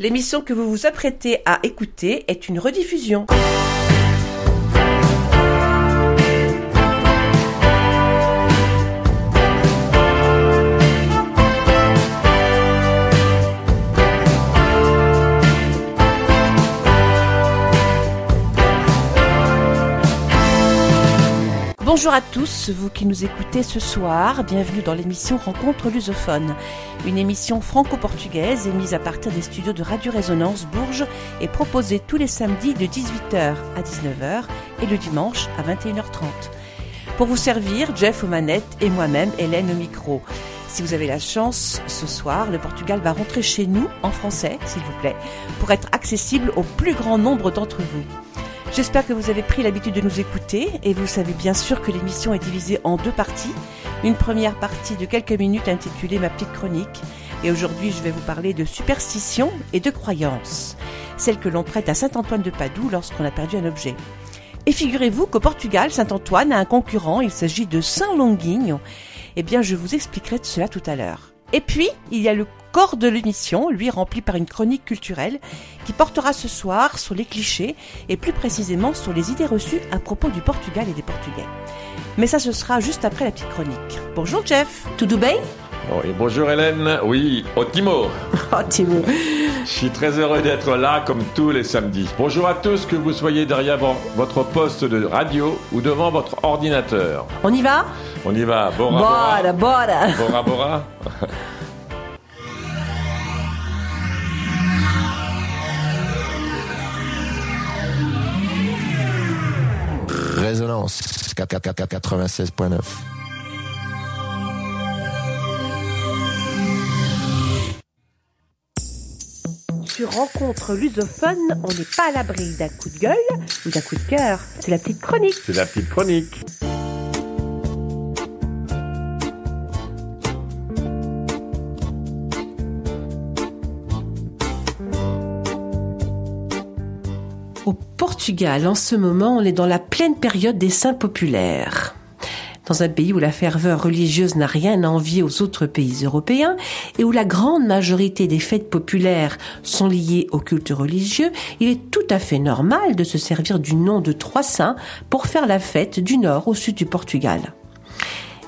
L'émission que vous vous apprêtez à écouter est une rediffusion. Bonjour à tous, vous qui nous écoutez ce soir, bienvenue dans l'émission Rencontre lusophone, une émission franco-portugaise émise à partir des studios de Radio Résonance Bourges et proposée tous les samedis de 18h à 19h et le dimanche à 21h30. Pour vous servir, Jeff aux manettes et moi-même, Hélène au micro. Si vous avez la chance, ce soir, le Portugal va rentrer chez nous, en français, s'il vous plaît, pour être accessible au plus grand nombre d'entre vous. J'espère que vous avez pris l'habitude de nous écouter et vous savez bien sûr que l'émission est divisée en deux parties. Une première partie de quelques minutes intitulée Ma petite chronique et aujourd'hui je vais vous parler de superstition et de croyances, celles que l'on prête à Saint-Antoine de Padoue lorsqu'on a perdu un objet. Et figurez-vous qu'au Portugal, Saint-Antoine a un concurrent, il s'agit de Saint-Longuigne. Eh bien, je vous expliquerai cela tout à l'heure. Et puis, il y a le corps de l'émission, lui rempli par une chronique culturelle, qui portera ce soir sur les clichés et plus précisément sur les idées reçues à propos du Portugal et des Portugais. Mais ça, ce sera juste après la petite chronique. Bonjour Jeff, tout bien oui, bonjour Hélène, oui, Otimo. Otimo. Je suis très heureux d'être là comme tous les samedis. Bonjour à tous, que vous soyez derrière votre poste de radio ou devant votre ordinateur. On y va? On y va, bora bora. Bora bora. Bora Résonance 96.9. Sur Rencontre lusophone, on n'est pas à l'abri d'un coup de gueule ou d'un coup de cœur. C'est la petite chronique. C'est la petite chronique. Portugal, en ce moment, on est dans la pleine période des saints populaires. Dans un pays où la ferveur religieuse n'a rien à envier aux autres pays européens et où la grande majorité des fêtes populaires sont liées au culte religieux, il est tout à fait normal de se servir du nom de trois saints pour faire la fête du nord au sud du Portugal.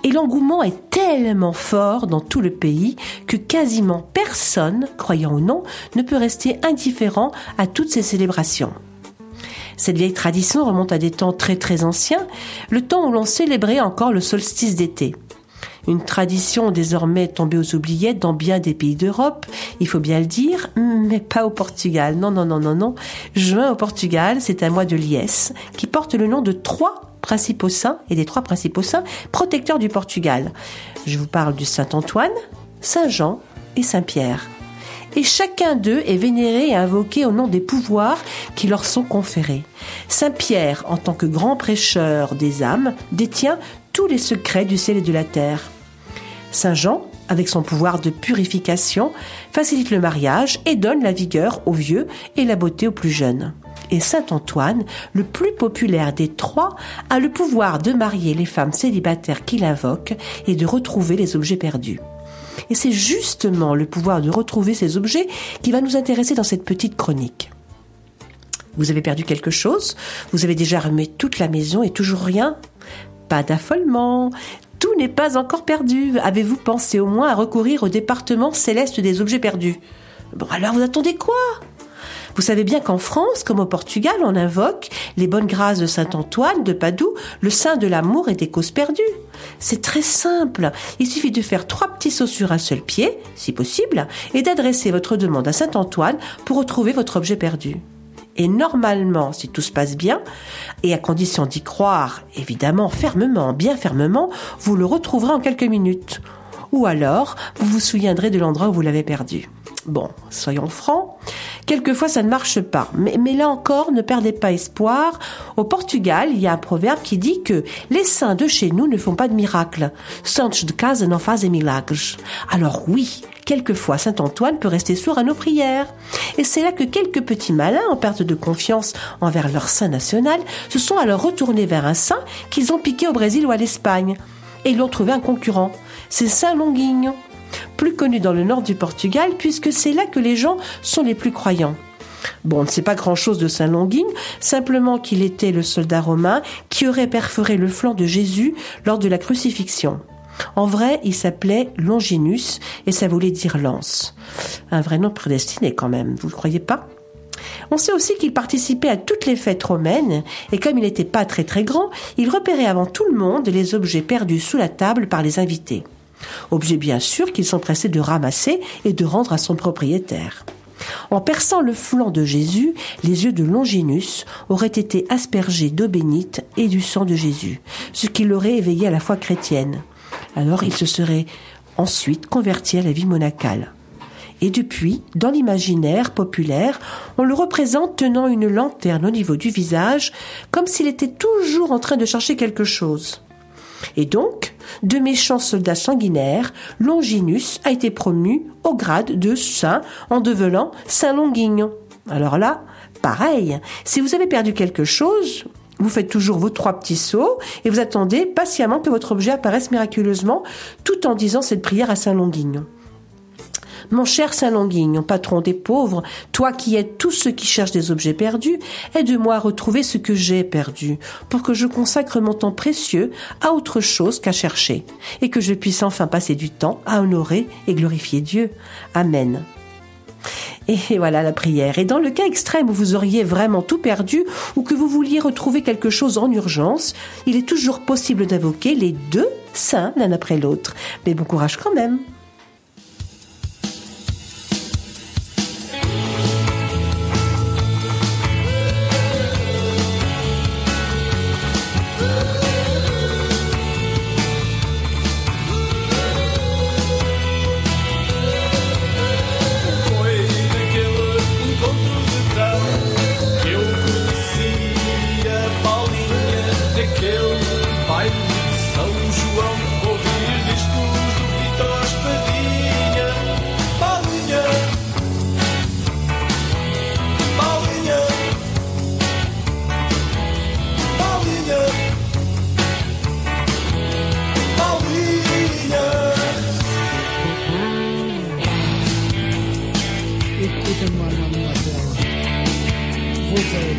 Et l'engouement est tellement fort dans tout le pays que quasiment personne, croyant ou non, ne peut rester indifférent à toutes ces célébrations. Cette vieille tradition remonte à des temps très très anciens, le temps où l'on célébrait encore le solstice d'été. Une tradition désormais tombée aux oubliettes dans bien des pays d'Europe, il faut bien le dire, mais pas au Portugal. Non, non, non, non, non. Juin au Portugal, c'est un mois de liesse qui porte le nom de trois principaux saints et des trois principaux saints protecteurs du Portugal. Je vous parle du Saint Antoine, Saint Jean et Saint Pierre et chacun d'eux est vénéré et invoqué au nom des pouvoirs qui leur sont conférés. Saint Pierre, en tant que grand prêcheur des âmes, détient tous les secrets du ciel et de la terre. Saint Jean, avec son pouvoir de purification, facilite le mariage et donne la vigueur aux vieux et la beauté aux plus jeunes. Et Saint Antoine, le plus populaire des trois, a le pouvoir de marier les femmes célibataires qu'il invoque et de retrouver les objets perdus. Et c'est justement le pouvoir de retrouver ces objets qui va nous intéresser dans cette petite chronique. Vous avez perdu quelque chose Vous avez déjà remué toute la maison et toujours rien? Pas d'affolement tout n'est pas encore perdu. Avez-vous pensé au moins à recourir au département céleste des objets perdus? Bon alors vous attendez quoi? Vous savez bien qu'en France, comme au Portugal, on invoque les bonnes grâces de Saint Antoine de Padoue, le saint de l'amour et des causes perdues. C'est très simple. Il suffit de faire trois petits sauts sur un seul pied, si possible, et d'adresser votre demande à Saint Antoine pour retrouver votre objet perdu. Et normalement, si tout se passe bien, et à condition d'y croire, évidemment, fermement, bien fermement, vous le retrouverez en quelques minutes. Ou alors, vous vous souviendrez de l'endroit où vous l'avez perdu. Bon, soyons francs, quelquefois ça ne marche pas. Mais, là encore, ne perdez pas espoir. Au Portugal, il y a un proverbe qui dit que les saints de chez nous ne font pas de miracles. Santos de casa n'en fazem milagres. Alors oui, quelquefois Saint Antoine peut rester sourd à nos prières. Et c'est là que quelques petits malins, en perte de confiance envers leur saint national, se sont alors retournés vers un saint qu'ils ont piqué au Brésil ou à l'Espagne. Et ils ont trouvé un concurrent. C'est Saint Longuignon. Plus connu dans le nord du Portugal puisque c'est là que les gens sont les plus croyants. Bon, on ne sait pas grand-chose de Saint Longuigne, simplement qu'il était le soldat romain qui aurait perforé le flanc de Jésus lors de la crucifixion. En vrai, il s'appelait Longinus et ça voulait dire lance. Un vrai nom prédestiné quand même, vous ne croyez pas? On sait aussi qu'il participait à toutes les fêtes romaines, et comme il n'était pas très très grand, il repérait avant tout le monde les objets perdus sous la table par les invités. Objets bien sûr qu'il s'empressait de ramasser et de rendre à son propriétaire. En perçant le flanc de Jésus, les yeux de Longinus auraient été aspergés d'eau bénite et du sang de Jésus, ce qui l'aurait éveillé à la foi chrétienne. Alors il se serait ensuite converti à la vie monacale. Et depuis, dans l'imaginaire populaire, on le représente tenant une lanterne au niveau du visage, comme s'il était toujours en train de chercher quelque chose. Et donc, de méchants soldats sanguinaires, Longinus a été promu au grade de saint en devenant Saint Longuignon. Alors là, pareil, si vous avez perdu quelque chose, vous faites toujours vos trois petits sauts et vous attendez patiemment que votre objet apparaisse miraculeusement tout en disant cette prière à Saint Longuignon. Mon cher Saint-Longuigne, patron des pauvres, toi qui aides tous ceux qui cherchent des objets perdus, aide-moi à retrouver ce que j'ai perdu, pour que je consacre mon temps précieux à autre chose qu'à chercher, et que je puisse enfin passer du temps à honorer et glorifier Dieu. Amen. Et voilà la prière. Et dans le cas extrême où vous auriez vraiment tout perdu ou que vous vouliez retrouver quelque chose en urgence, il est toujours possible d'invoquer les deux saints l'un après l'autre. Mais bon courage quand même. his.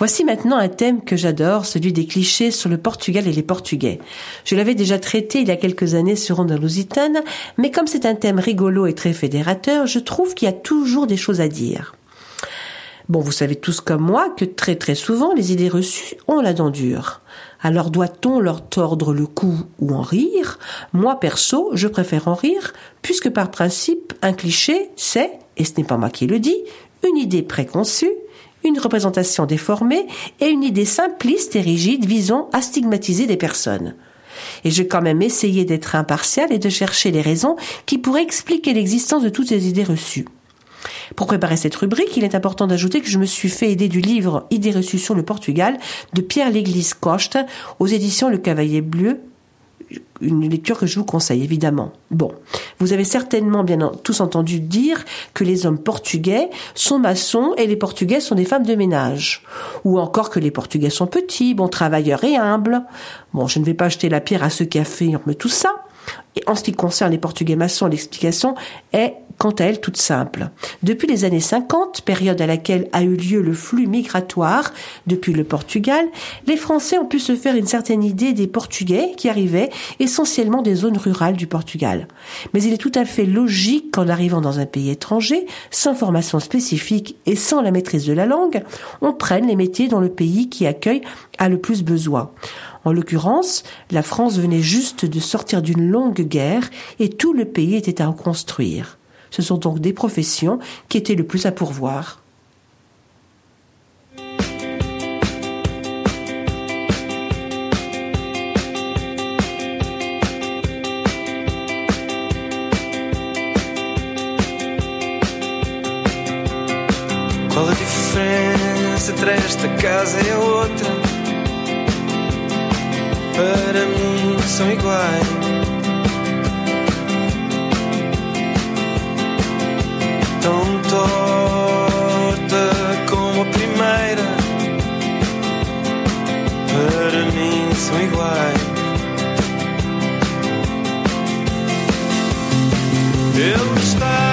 Voici maintenant un thème que j'adore, celui des clichés sur le Portugal et les Portugais. Je l'avais déjà traité il y a quelques années sur Onda Lusitane, mais comme c'est un thème rigolo et très fédérateur, je trouve qu'il y a toujours des choses à dire. Bon, vous savez tous comme moi que très très souvent les idées reçues ont la dent dure. Alors doit-on leur tordre le cou ou en rire? Moi perso, je préfère en rire, puisque par principe, un cliché, c'est, et ce n'est pas moi qui le dis, une idée préconçue, une représentation déformée et une idée simpliste et rigide visant à stigmatiser des personnes. Et je vais quand même essayer d'être impartial et de chercher les raisons qui pourraient expliquer l'existence de toutes ces idées reçues. Pour préparer cette rubrique, il est important d'ajouter que je me suis fait aider du livre Idées reçues sur le Portugal de Pierre L'Église Costa aux éditions Le Cavalier Bleu une lecture que je vous conseille évidemment. Bon, vous avez certainement bien tous entendu dire que les hommes portugais sont maçons et les portugais sont des femmes de ménage. Ou encore que les portugais sont petits, bons travailleurs et humbles. Bon, je ne vais pas jeter la pierre à ceux qui affirment tout ça. Et en ce qui concerne les portugais maçons, l'explication est quant à elle toute simple. Depuis les années 50, période à laquelle a eu lieu le flux migratoire depuis le Portugal, les Français ont pu se faire une certaine idée des Portugais qui arrivaient essentiellement des zones rurales du Portugal. Mais il est tout à fait logique qu'en arrivant dans un pays étranger, sans formation spécifique et sans la maîtrise de la langue, on prenne les métiers dont le pays qui accueille a le plus besoin. En l'occurrence, la France venait juste de sortir d'une longue guerre et tout le pays était à reconstruire. Ce sont donc des professions qui étaient le plus à pourvoir. Para mim são iguais. tão torta como a primeira. Para mim são iguais. Ele está.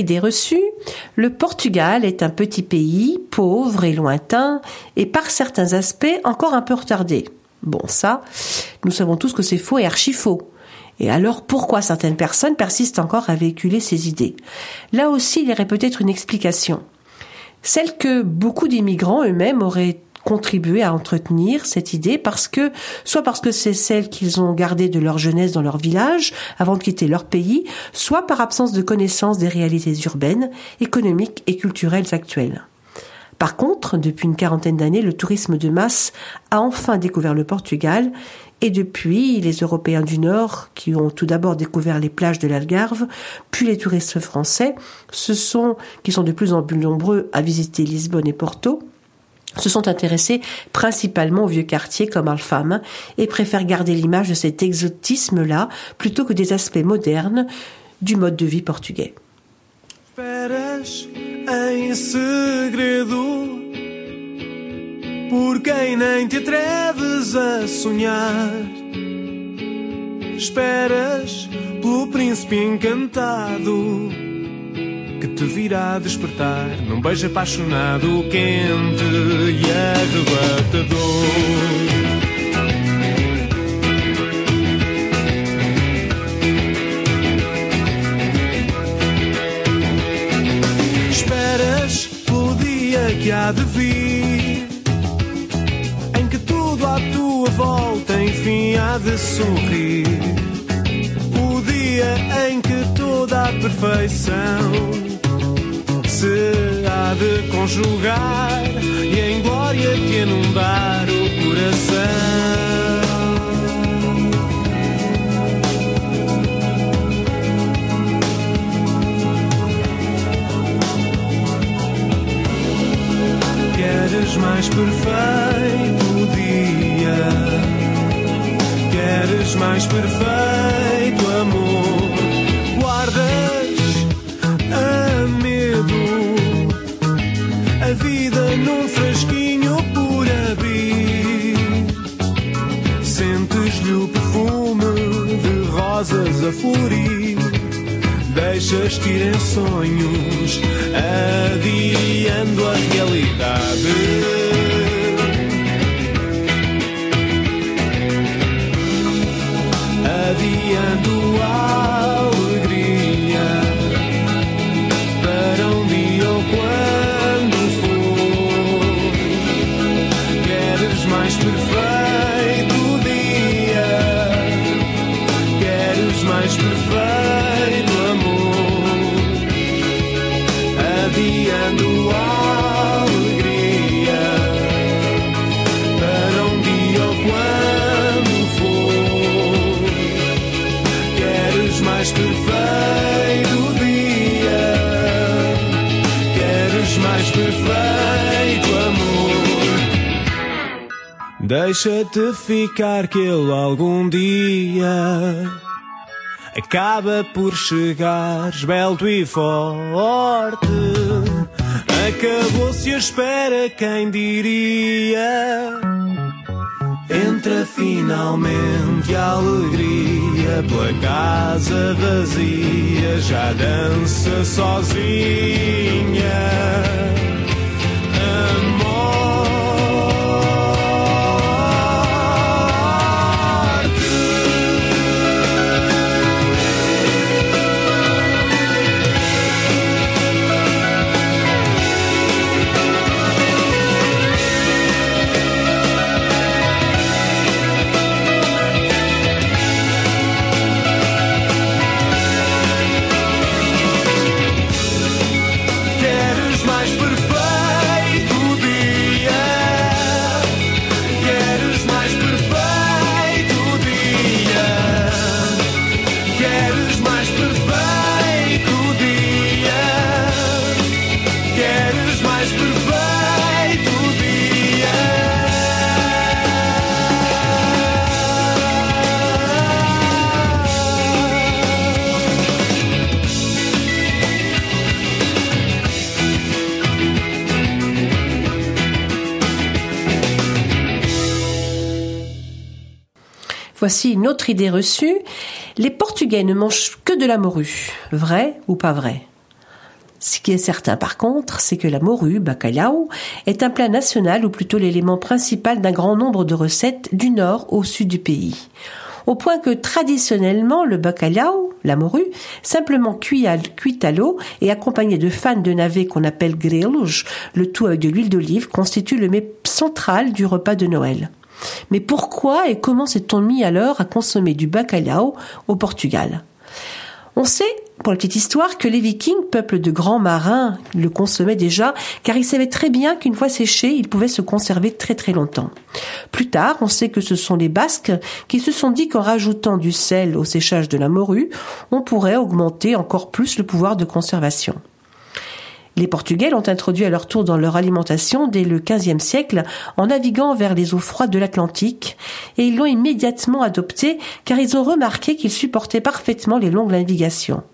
Idée reçue, le Portugal est un petit pays, pauvre et lointain, et par certains aspects encore un peu retardé. Bon, ça, nous savons tous que c'est faux et archi faux. Et alors pourquoi certaines personnes persistent encore à véhiculer ces idées? Là aussi, il y aurait peut-être une explication. Celle que beaucoup d'immigrants eux-mêmes auraient contribuer à entretenir cette idée parce que, soit parce que c'est celle qu'ils ont gardée de leur jeunesse dans leur village avant de quitter leur pays, soit par absence de connaissance des réalités urbaines, économiques et culturelles actuelles. Par contre, depuis une quarantaine d'années, le tourisme de masse a enfin découvert le Portugal et depuis, les Européens du Nord, qui ont tout d'abord découvert les plages de l'Algarve, puis les touristes français, ce sont, qui sont de plus en plus nombreux à visiter Lisbonne et Porto, se sont intéressés principalement aux vieux quartiers comme Alfama et préfèrent garder l'image de cet exotisme-là plutôt que des aspects modernes du mode de vie portugais. Por quem nem te atreves a sonhar. Esperas pelo príncipe encantado que te virá despertar num beijo apaixonado, quente e arrebatador. Esperas pelo dia que há de vir Em que tudo à tua volta enfim há de sorrir O dia em que toda a perfeição Se há de conjugar E em glória te inundar o coração Queres mais perfeito dia? Queres mais perfeito a. Deixas-te ir em sonhos, adiando a realidade. Deixa-te ficar que ele algum dia acaba por chegar esbelto e forte. Acabou-se a espera, quem diria? Entra finalmente a alegria pela casa vazia, já dança sozinha. Voici une autre idée reçue. Les Portugais ne mangent que de la morue. Vrai ou pas vrai? Ce qui est certain par contre, c'est que la morue, bacalhau, est un plat national ou plutôt l'élément principal d'un grand nombre de recettes du nord au sud du pays. Au point que traditionnellement, le bacalhau, la morue, simplement cuit à, à l'eau et accompagné de fans de navets qu'on appelle grelhos, le tout avec de l'huile d'olive, constitue le mets central du repas de Noël. Mais pourquoi et comment s'est-on mis alors à consommer du bacalhau au Portugal? On sait pour la petite histoire, que les Vikings, peuple de grands marins, le consommaient déjà, car ils savaient très bien qu'une fois séché, il pouvait se conserver très très longtemps. Plus tard, on sait que ce sont les Basques qui se sont dit qu'en rajoutant du sel au séchage de la morue, on pourrait augmenter encore plus le pouvoir de conservation. Les Portugais l'ont introduit à leur tour dans leur alimentation dès le XVe siècle en naviguant vers les eaux froides de l'Atlantique et ils l'ont immédiatement adopté car ils ont remarqué qu'il supportait parfaitement les longues navigations.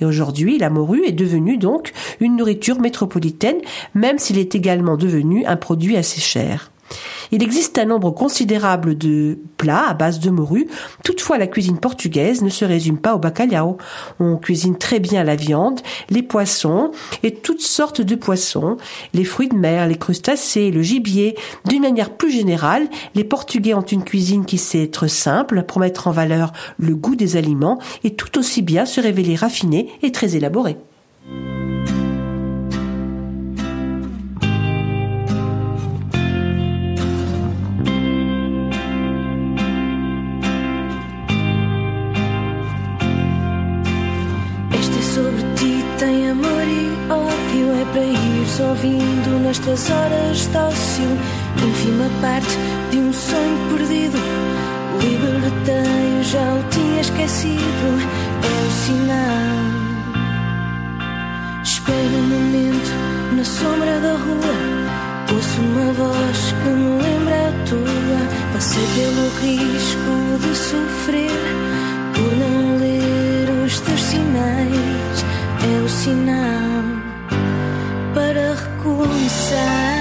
Et aujourd'hui, la morue est devenue donc une nourriture métropolitaine, même s'il est également devenu un produit assez cher. Il existe un nombre considérable de plats à base de morue. Toutefois, la cuisine portugaise ne se résume pas au bacalhau. On cuisine très bien la viande, les poissons et toutes sortes de poissons, les fruits de mer, les crustacés, le gibier. D'une manière plus générale, les Portugais ont une cuisine qui sait être simple pour mettre en valeur le goût des aliments et tout aussi bien se révéler raffinée et très élaborée. Ouvindo nestas horas de ócio. Ínfima parte de um sonho perdido. Libertei-o, já o tinha esquecido. É o sinal. Espero um momento na sombra da rua. Ouço uma voz que me lembra a tua. Passei pelo risco de sofrer por não ler os teus sinais. É o sinal sad.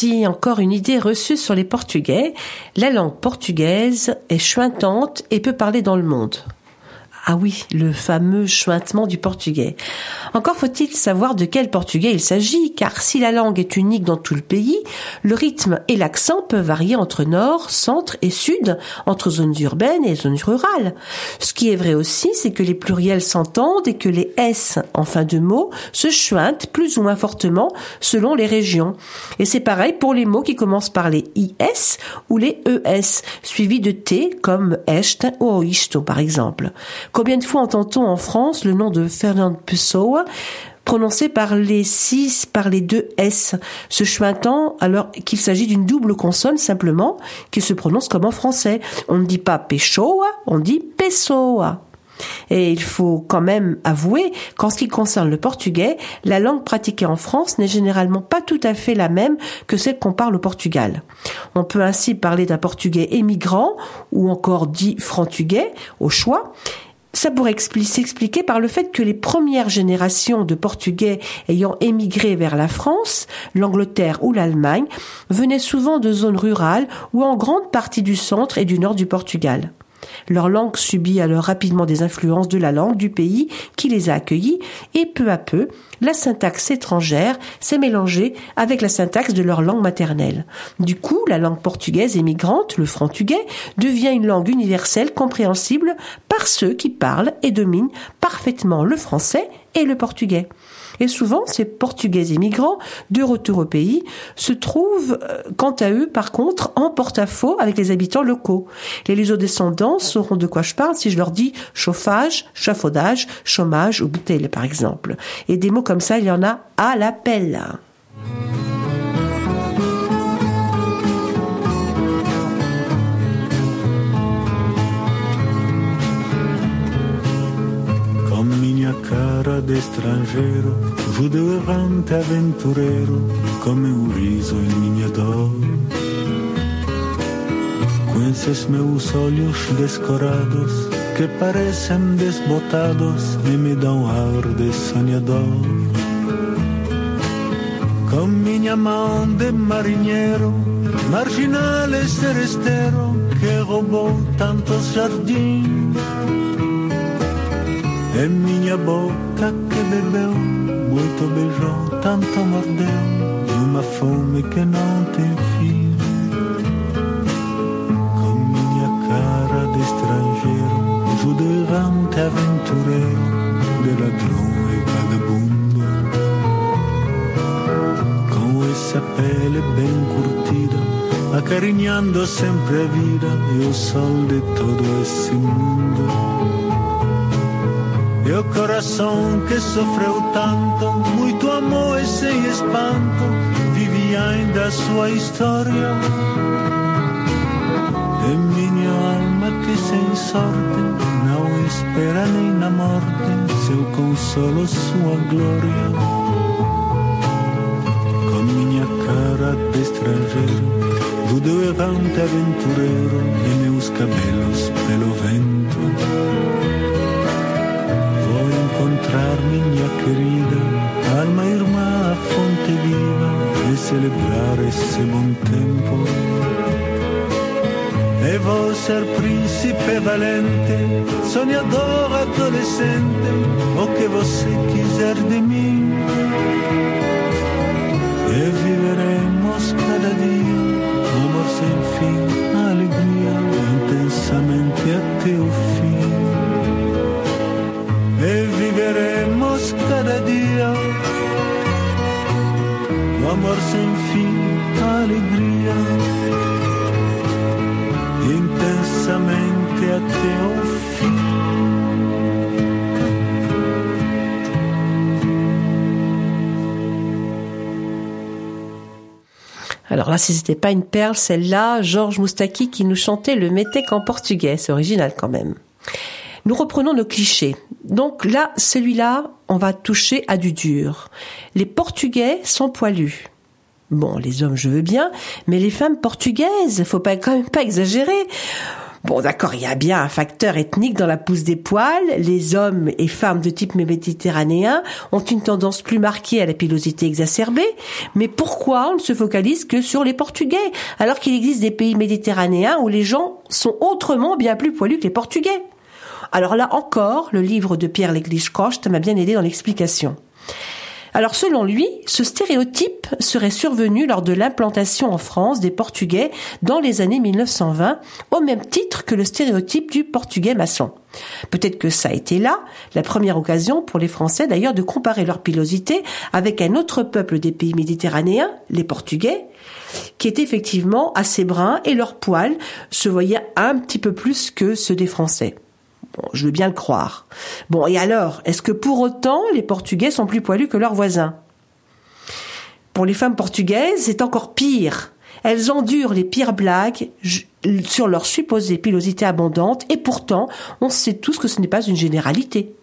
Voici encore une idée reçue sur les Portugais. La langue portugaise est chuintante et peut parler dans le monde. Ah oui, le fameux chuintement du portugais. Encore faut-il savoir de quel portugais il s'agit, car si la langue est unique dans tout le pays, le rythme et l'accent peuvent varier entre nord, centre et sud, entre zones urbaines et zones rurales. Ce qui est vrai aussi, c'est que les pluriels s'entendent et que les S en fin de mot se chuintent plus ou moins fortement selon les régions. Et c'est pareil pour les mots qui commencent par les IS ou les ES, suivis de T comme est ou oisto par exemple. Combien de fois entend-on en France le nom de Fernand Pessoa prononcé par les six, par les deux S, se chuintant alors qu'il s'agit d'une double consonne simplement, qui se prononce comme en français. On ne dit pas Pessoa, on dit Pessoa. Et il faut quand même avouer qu'en ce qui concerne le portugais, la langue pratiquée en France n'est généralement pas tout à fait la même que celle qu'on parle au Portugal. On peut ainsi parler d'un portugais émigrant ou encore dit frantugais au choix ça pourrait s'expliquer par le fait que les premières générations de Portugais ayant émigré vers la France, l'Angleterre ou l'Allemagne venaient souvent de zones rurales ou en grande partie du centre et du nord du Portugal. Leur langue subit alors rapidement des influences de la langue du pays qui les a accueillis et peu à peu, la syntaxe étrangère s'est mélangée avec la syntaxe de leur langue maternelle. Du coup, la langue portugaise émigrante, le franc-tugais, devient une langue universelle compréhensible par ceux qui parlent et dominent parfaitement le français et le portugais. Et souvent, ces Portugais immigrants, de retour au pays, se trouvent, euh, quant à eux, par contre, en porte-à-faux avec les habitants locaux. Les lusodescendants sauront de quoi je parle si je leur dis chauffage, chafaudage, chômage ou bouteille, par exemple. Et des mots comme ça, il y en a à l'appel. Cara d'estrangeiro, judeu errante aventureiro, come un riso in minha dor. Com esses meus olhos descorados, que parecem desbotados e me dão ar de sonhador. Com minha mão de marinheiro, marginal e seresteiro, que roubou tantos jardins e minha boca bebeu, muito beijou, tanto mordeu, de uma fome que não tem fim. Com minha cara de estrangeiro, judeu aventureiro, de ladrão e vagabundo. Com essa pele bem curtida, acarinhando sempre a vida e o sol de todo esse mundo. O coração que sofreu tanto, muito amor e sem espanto, vive ainda a sua história. E minha alma que sem sorte não espera nem na morte seu consolo, sua glória. Com minha cara de estrangeiro, judeu errante aventureiro e meus cabelos pelo vento encontrar minha querida, alma irmã, a fonte viva, e celebrar esse bom tempo. E vou ser príncipe valente, sonhador adolescente, o que você quiser de mim. Intensamente até o fim. Alors là, si c'était pas une perle, celle-là, Georges Moustaki qui nous chantait le métèque en portugais, c'est original quand même. Nous reprenons nos clichés. Donc là, celui-là, on va toucher à du dur. Les Portugais sont poilus. Bon, les hommes, je veux bien, mais les femmes portugaises, faut pas quand même pas exagérer. Bon, d'accord, il y a bien un facteur ethnique dans la pousse des poils. Les hommes et femmes de type méditerranéen ont une tendance plus marquée à la pilosité exacerbée. Mais pourquoi on ne se focalise que sur les Portugais, alors qu'il existe des pays méditerranéens où les gens sont autrement bien plus poilus que les Portugais? Alors là encore, le livre de Pierre Leglich-Kocht m'a bien aidé dans l'explication. Alors selon lui, ce stéréotype serait survenu lors de l'implantation en France des Portugais dans les années 1920, au même titre que le stéréotype du Portugais maçon. Peut-être que ça a été là la première occasion pour les Français d'ailleurs de comparer leur pilosité avec un autre peuple des pays méditerranéens, les Portugais, qui étaient effectivement assez bruns et leurs poils se voyaient un petit peu plus que ceux des Français. Je veux bien le croire. Bon, et alors, est-ce que pour autant les Portugais sont plus poilus que leurs voisins? Pour les femmes portugaises, c'est encore pire. Elles endurent les pires blagues sur leur supposée pilosité abondante, et pourtant, on sait tous que ce n'est pas une généralité.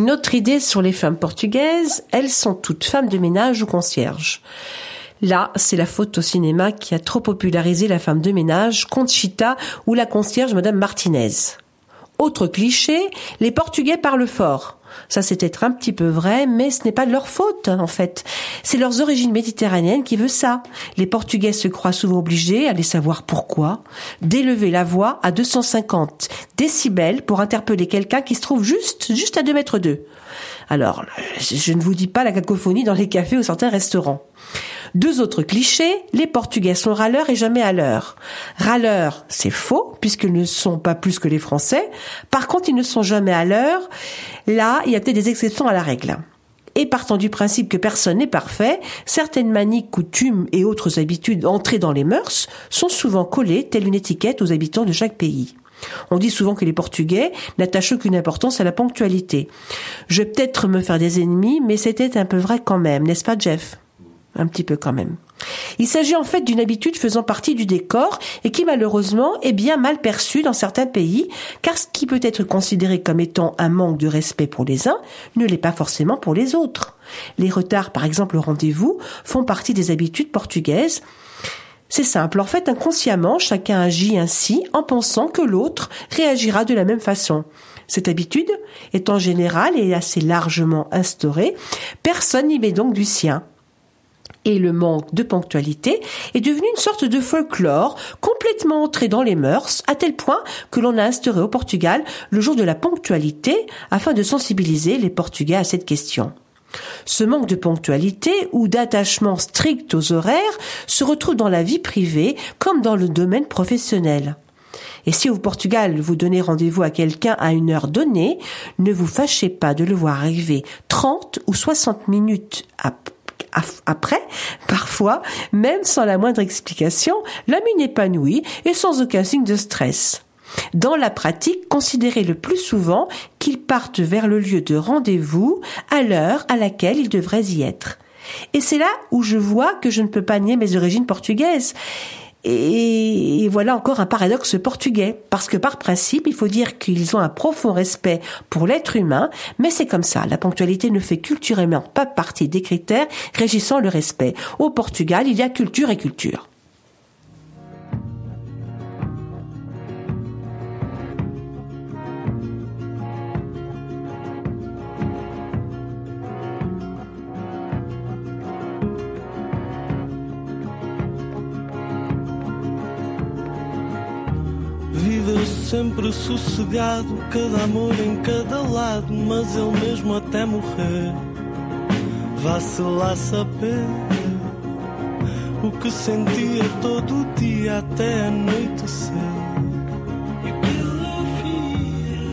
Une autre idée sur les femmes portugaises, elles sont toutes femmes de ménage ou concierges. Là, c'est la faute au cinéma qui a trop popularisé la femme de ménage, Conchita, ou la concierge Madame Martinez. Autre cliché, les Portugais parlent fort. Ça, c'est peut-être un petit peu vrai, mais ce n'est pas de leur faute, en fait. C'est leurs origines méditerranéennes qui veut ça. Les Portugais se croient souvent obligés, allez savoir pourquoi, d'élever la voix à 250 décibels pour interpeller quelqu'un qui se trouve juste, juste à deux mètres d'eux. Alors, je ne vous dis pas la cacophonie dans les cafés ou certains restaurants. Deux autres clichés, les Portugais sont râleurs et jamais à l'heure. Râleurs, c'est faux, puisqu'ils ne sont pas plus que les Français. Par contre, ils ne sont jamais à l'heure. Là, il y a peut-être des exceptions à la règle. Et partant du principe que personne n'est parfait, certaines maniques, coutumes et autres habitudes entrées dans les mœurs sont souvent collées, telle une étiquette aux habitants de chaque pays. On dit souvent que les Portugais n'attachent aucune importance à la ponctualité. Je vais peut-être me faire des ennemis, mais c'était un peu vrai quand même, n'est-ce pas Jeff? Un petit peu quand même. Il s'agit en fait d'une habitude faisant partie du décor et qui malheureusement est bien mal perçue dans certains pays, car ce qui peut être considéré comme étant un manque de respect pour les uns ne l'est pas forcément pour les autres. Les retards, par exemple, au rendez-vous, font partie des habitudes portugaises. C'est simple, en fait, inconsciemment, chacun agit ainsi en pensant que l'autre réagira de la même façon. Cette habitude étant générale et assez largement instaurée, personne n'y met donc du sien et le manque de ponctualité est devenu une sorte de folklore complètement entré dans les mœurs, à tel point que l'on a instauré au Portugal le jour de la ponctualité afin de sensibiliser les Portugais à cette question. Ce manque de ponctualité ou d'attachement strict aux horaires se retrouve dans la vie privée comme dans le domaine professionnel. Et si au Portugal vous donnez rendez-vous à quelqu'un à une heure donnée, ne vous fâchez pas de le voir arriver 30 ou 60 minutes après après, parfois, même sans la moindre explication, la mine épanouie et sans aucun signe de stress. Dans la pratique, considérez le plus souvent qu'ils partent vers le lieu de rendez-vous à l'heure à laquelle ils devraient y être. Et c'est là où je vois que je ne peux pas nier mes origines portugaises. Et voilà encore un paradoxe portugais, parce que par principe, il faut dire qu'ils ont un profond respect pour l'être humain, mais c'est comme ça, la ponctualité ne fait culturellement pas partie des critères régissant le respect. Au Portugal, il y a culture et culture. Sempre sossegado, cada amor em cada lado, mas ele mesmo até morrer. Vá-se lá saber o que sentia todo dia até anoitecer.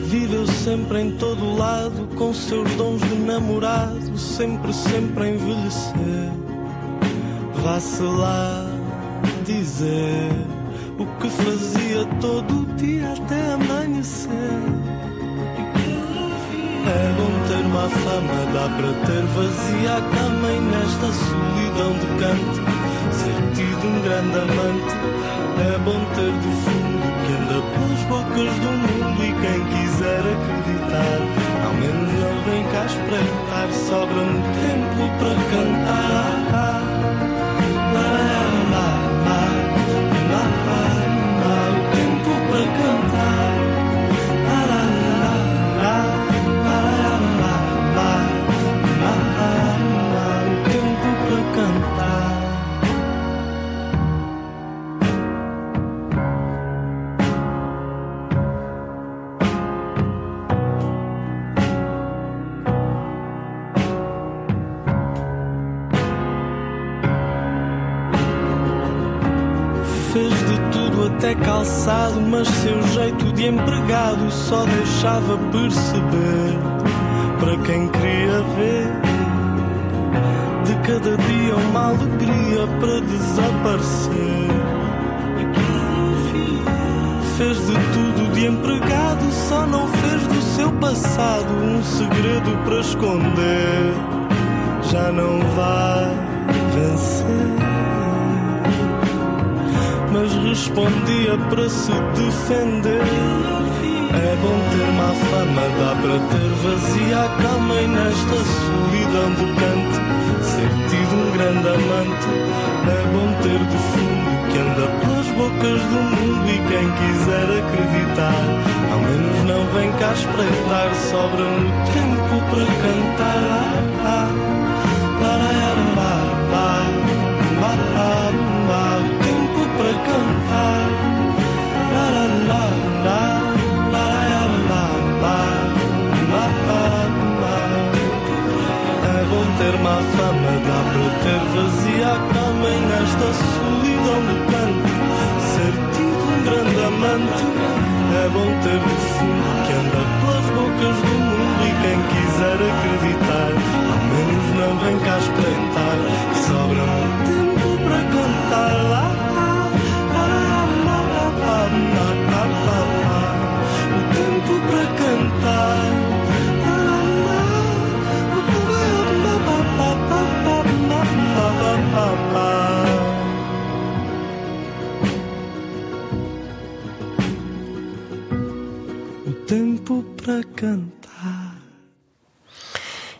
Viveu sempre em todo lado, com seus dons de namorado, sempre, sempre a envelhecer. Vá-se lá dizer o que fazia todo dia até amanhecer. É bom ter uma fama, dá para ter vazia a cama e nesta solidão de canto ser tido um grande amante. É bom ter do fundo que anda pelas bocas do mundo e quem quiser acreditar, ao menos não vem cá espreitar, sobra-me tempo para cantar. Lá, até calçado, mas seu jeito de empregado só deixava perceber para quem queria ver. De cada dia uma alegria para desaparecer. Fez de tudo de empregado, só não fez do seu passado um segredo para esconder. Já não vai vencer mas respondia para se defender. É bom ter má fama, dá para ter vazia a cama e nesta solidão de canto ser tido um grande amante. É bom ter defunto que anda pelas bocas do mundo e quem quiser acreditar, ao menos não vem cá espreitar, sobra-me tempo para cantar. E nesta solidão de canto ser tido um grande amante. É bom ter defunto que anda pelas bocas do mundo e quem quiser acreditar, ao menos não vem cá espreitar. Sobra-me tempo para cantar lá.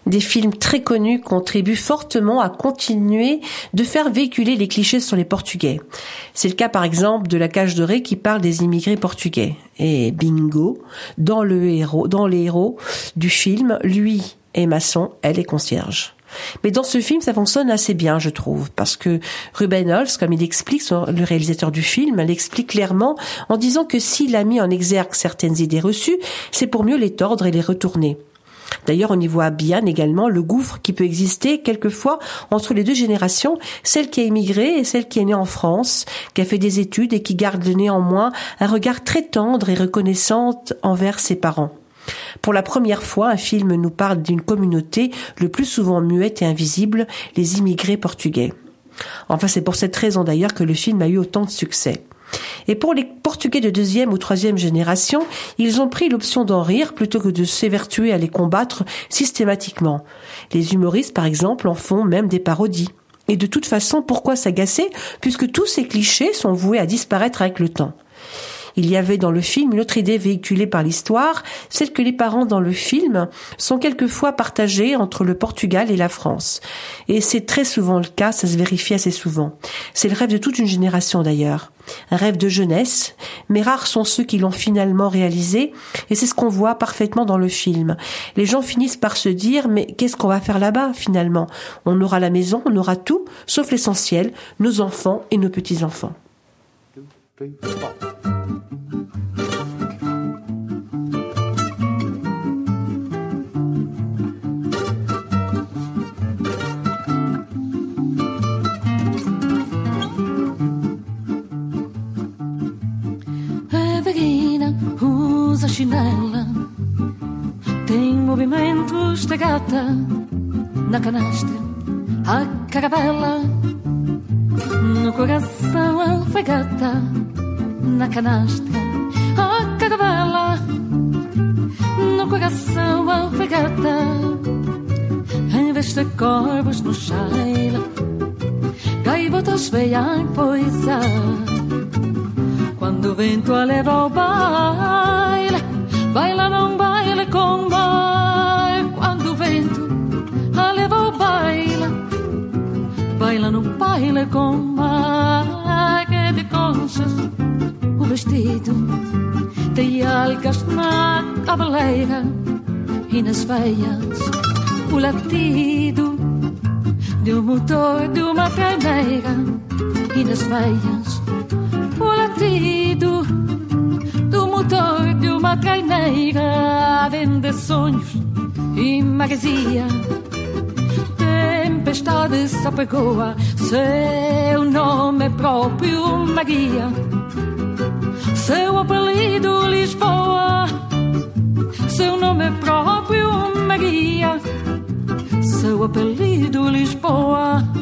Des films très connus contribuent fortement à continuer de faire véhiculer les clichés sur les Portugais. C'est le cas par exemple de La Cage de Ré qui parle des immigrés portugais. Et bingo, dans le héros, dans les héros du film, lui est maçon, elle est concierge. Mais dans ce film, ça fonctionne assez bien, je trouve, parce que Ruben Holz, comme il explique, le réalisateur du film, l'explique clairement en disant que s'il a mis en exergue certaines idées reçues, c'est pour mieux les tordre et les retourner. D'ailleurs, on y voit bien également le gouffre qui peut exister quelquefois entre les deux générations, celle qui a émigré et celle qui est née en France, qui a fait des études et qui garde néanmoins un regard très tendre et reconnaissante envers ses parents. Pour la première fois, un film nous parle d'une communauté le plus souvent muette et invisible, les immigrés portugais. Enfin, c'est pour cette raison d'ailleurs que le film a eu autant de succès. Et pour les Portugais de deuxième ou troisième génération, ils ont pris l'option d'en rire plutôt que de s'évertuer à les combattre systématiquement. Les humoristes, par exemple, en font même des parodies. Et de toute façon, pourquoi s'agacer, puisque tous ces clichés sont voués à disparaître avec le temps. Il y avait dans le film une autre idée véhiculée par l'histoire, celle que les parents dans le film sont quelquefois partagés entre le Portugal et la France. Et c'est très souvent le cas, ça se vérifie assez souvent. C'est le rêve de toute une génération d'ailleurs. Un rêve de jeunesse, mais rares sont ceux qui l'ont finalement réalisé, et c'est ce qu'on voit parfaitement dans le film. Les gens finissent par se dire, mais qu'est-ce qu'on va faire là-bas finalement? On aura la maison, on aura tout, sauf l'essentiel, nos enfants et nos petits-enfants. A vagina usa chinela, tem movimentos de gata na canastra, a caravela. No coração alfagata na canastra, a caravela no coração alfagata, em vez de corvos no chaila, gaivotas veiam poisar. Quando o vento a leva ao baile, baila não baile com baile. Quando o vento a leva ao baile, baila no baile com baile O vestido de algas na cabeleira e nas veias o latido de um motor de uma cadeira e nas veias o latido do motor de uma traineira vende sonhos e magazia tempestade se apegou a seu nome próprio Maria seu apelido Lisboa. Seu nome próprio Maria. Seu apelido Lisboa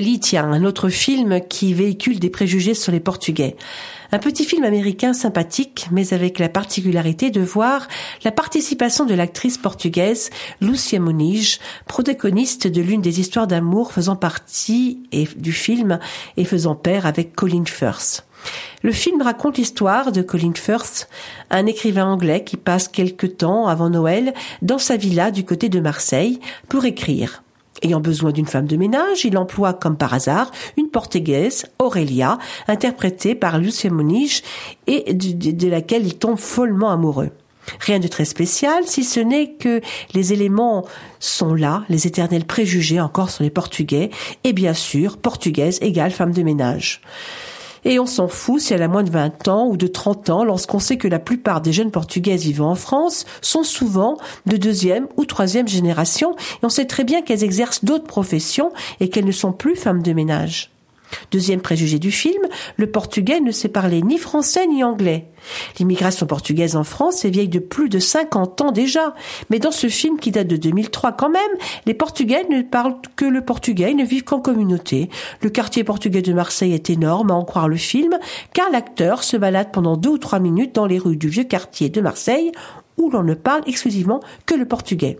Tiens, un autre film qui véhicule des préjugés sur les Portugais. Un petit film américain sympathique, mais avec la particularité de voir la participation de l'actrice portugaise Lucia Moniz, protagoniste de l'une des histoires d'amour faisant partie du film et faisant pair avec Colin Firth. Le film raconte l'histoire de Colin Firth, un écrivain anglais qui passe quelque temps avant Noël dans sa villa du côté de Marseille pour écrire. Ayant besoin d'une femme de ménage, il emploie comme par hasard une portugaise, Aurélia, interprétée par Lucia Moniz et de, de laquelle il tombe follement amoureux. Rien de très spécial, si ce n'est que les éléments sont là, les éternels préjugés encore sur les Portugais, et bien sûr, portugaise égale femme de ménage. Et on s'en fout si elle a moins de 20 ans ou de 30 ans lorsqu'on sait que la plupart des jeunes portugaises vivant en France sont souvent de deuxième ou troisième génération et on sait très bien qu'elles exercent d'autres professions et qu'elles ne sont plus femmes de ménage. Deuxième préjugé du film, le portugais ne sait parler ni français ni anglais. L'immigration portugaise en France est vieille de plus de 50 ans déjà, mais dans ce film qui date de 2003 quand même, les portugais ne parlent que le portugais et ne vivent qu'en communauté. Le quartier portugais de Marseille est énorme à en croire le film, car l'acteur se balade pendant deux ou trois minutes dans les rues du vieux quartier de Marseille, où l'on ne parle exclusivement que le portugais.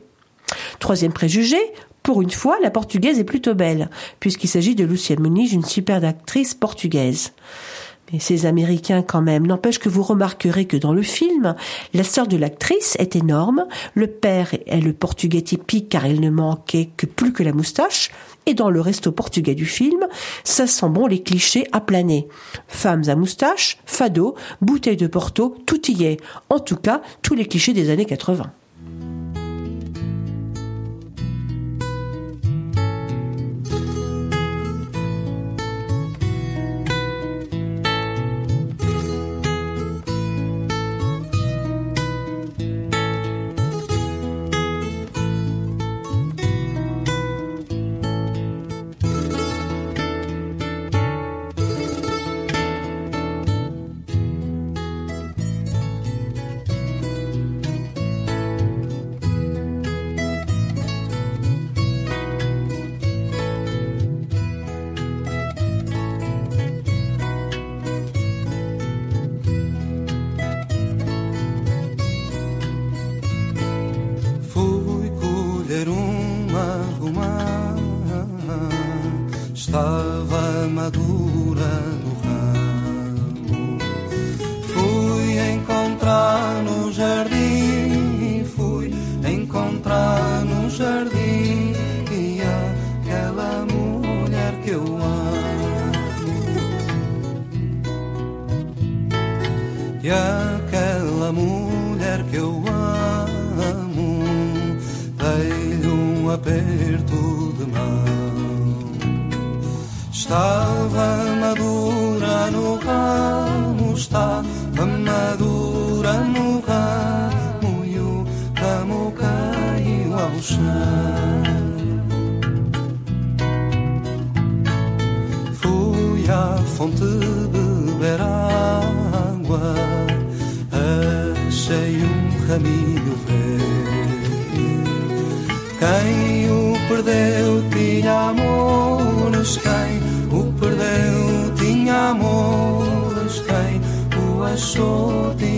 Troisième préjugé, pour une fois, la portugaise est plutôt belle, puisqu'il s'agit de Lucia Muniz, une superbe actrice portugaise. Mais ces Américains quand même, n'empêche que vous remarquerez que dans le film, la sœur de l'actrice est énorme, le père est le portugais typique car il ne manquait que plus que la moustache, et dans le resto portugais du film, ça sent bon les clichés à planer. Femmes à moustache, fado, bouteille de Porto, tout y est. En tout cas, tous les clichés des années 80. Estava madura no ramo Estava madura no ramo E o ramo caiu ao chão Fui à fonte beber água, achei um raminho verde. Quem o perdeu tinha amores, quem o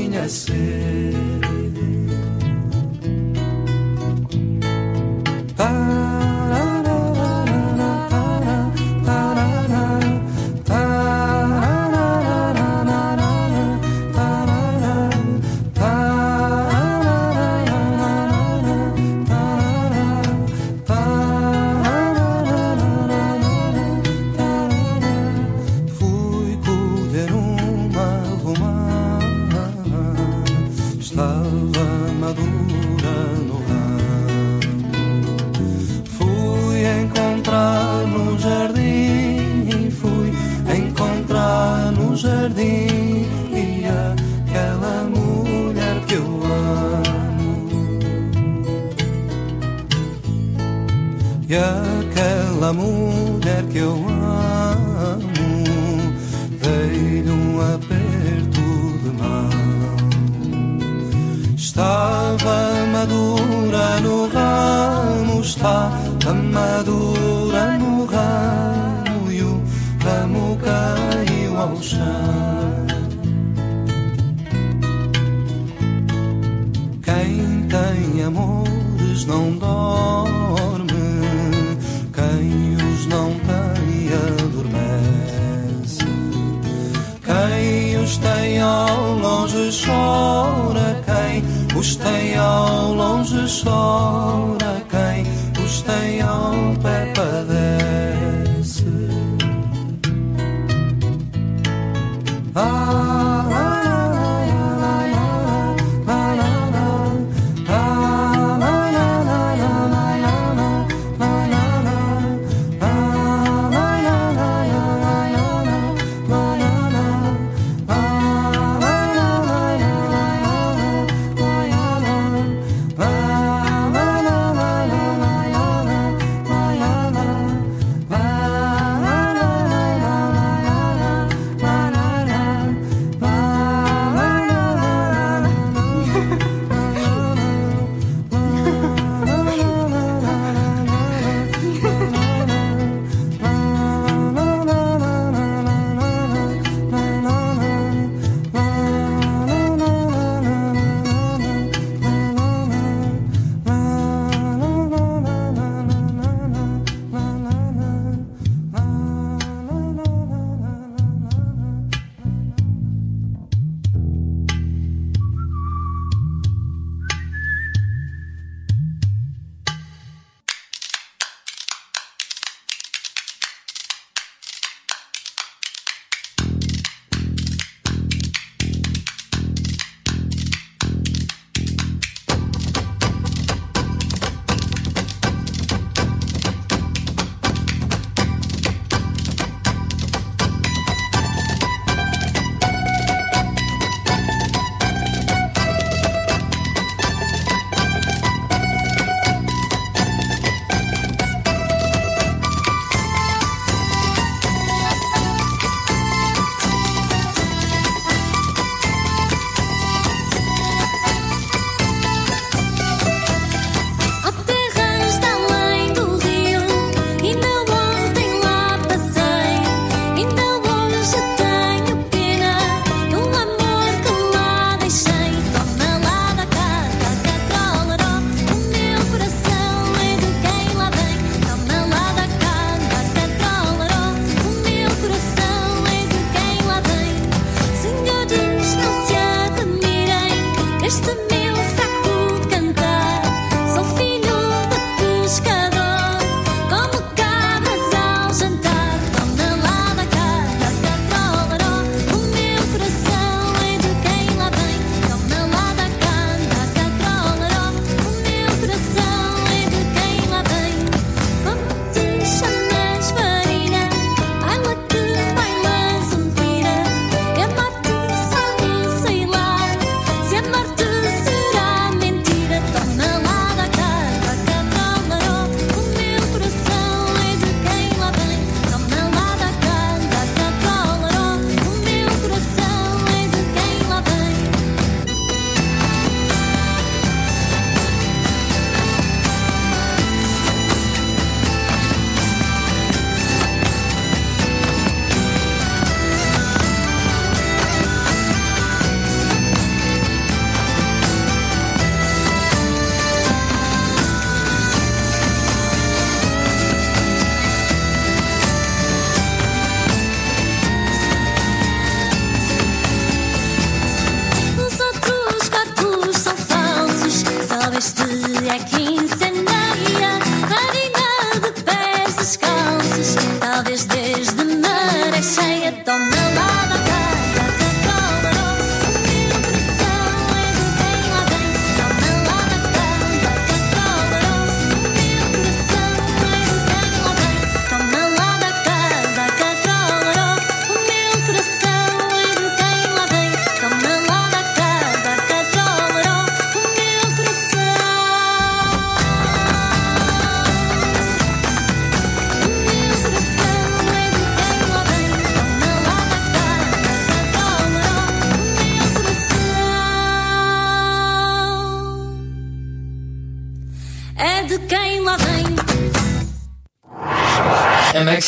sun.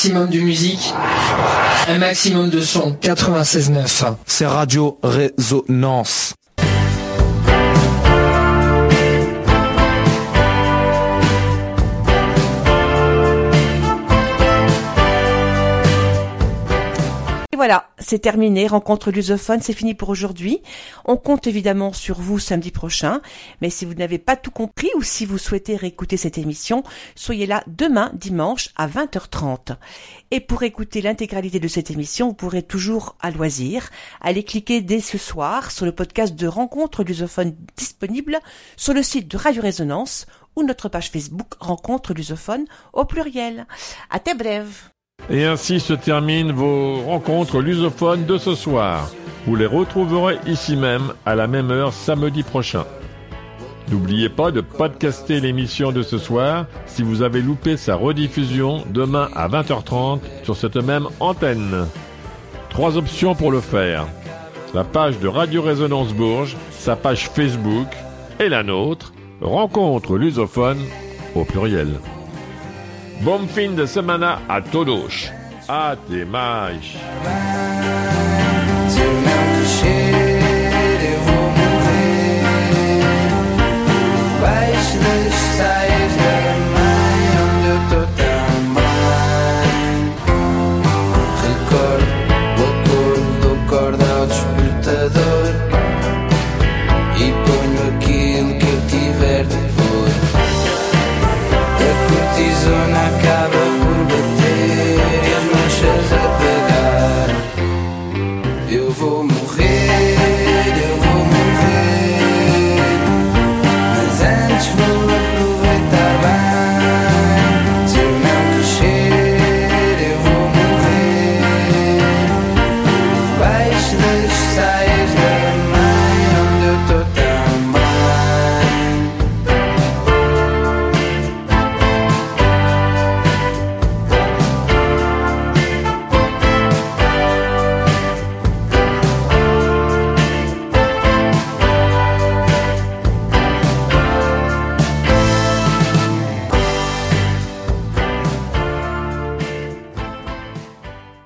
Maximum de musique, un maximum de son. 96.9, c'est Radio Résonance. C'est terminé. Rencontre lusophone, c'est fini pour aujourd'hui. On compte évidemment sur vous samedi prochain. Mais si vous n'avez pas tout compris ou si vous souhaitez réécouter cette émission, soyez là demain, dimanche, à 20h30. Et pour écouter l'intégralité de cette émission, vous pourrez toujours à loisir aller cliquer dès ce soir sur le podcast de Rencontre lusophone disponible sur le site de Radio Résonance ou notre page Facebook Rencontre lusophone au pluriel. À tes brèves. Et ainsi se terminent vos rencontres lusophones de ce soir. Vous les retrouverez ici même à la même heure samedi prochain. N'oubliez pas de podcaster l'émission de ce soir si vous avez loupé sa rediffusion demain à 20h30 sur cette même antenne. Trois options pour le faire. La page de Radio Résonance Bourges, sa page Facebook et la nôtre, Rencontre lusophone au pluriel. Bom fim de semana a todos. Até mais. Baixo das saias da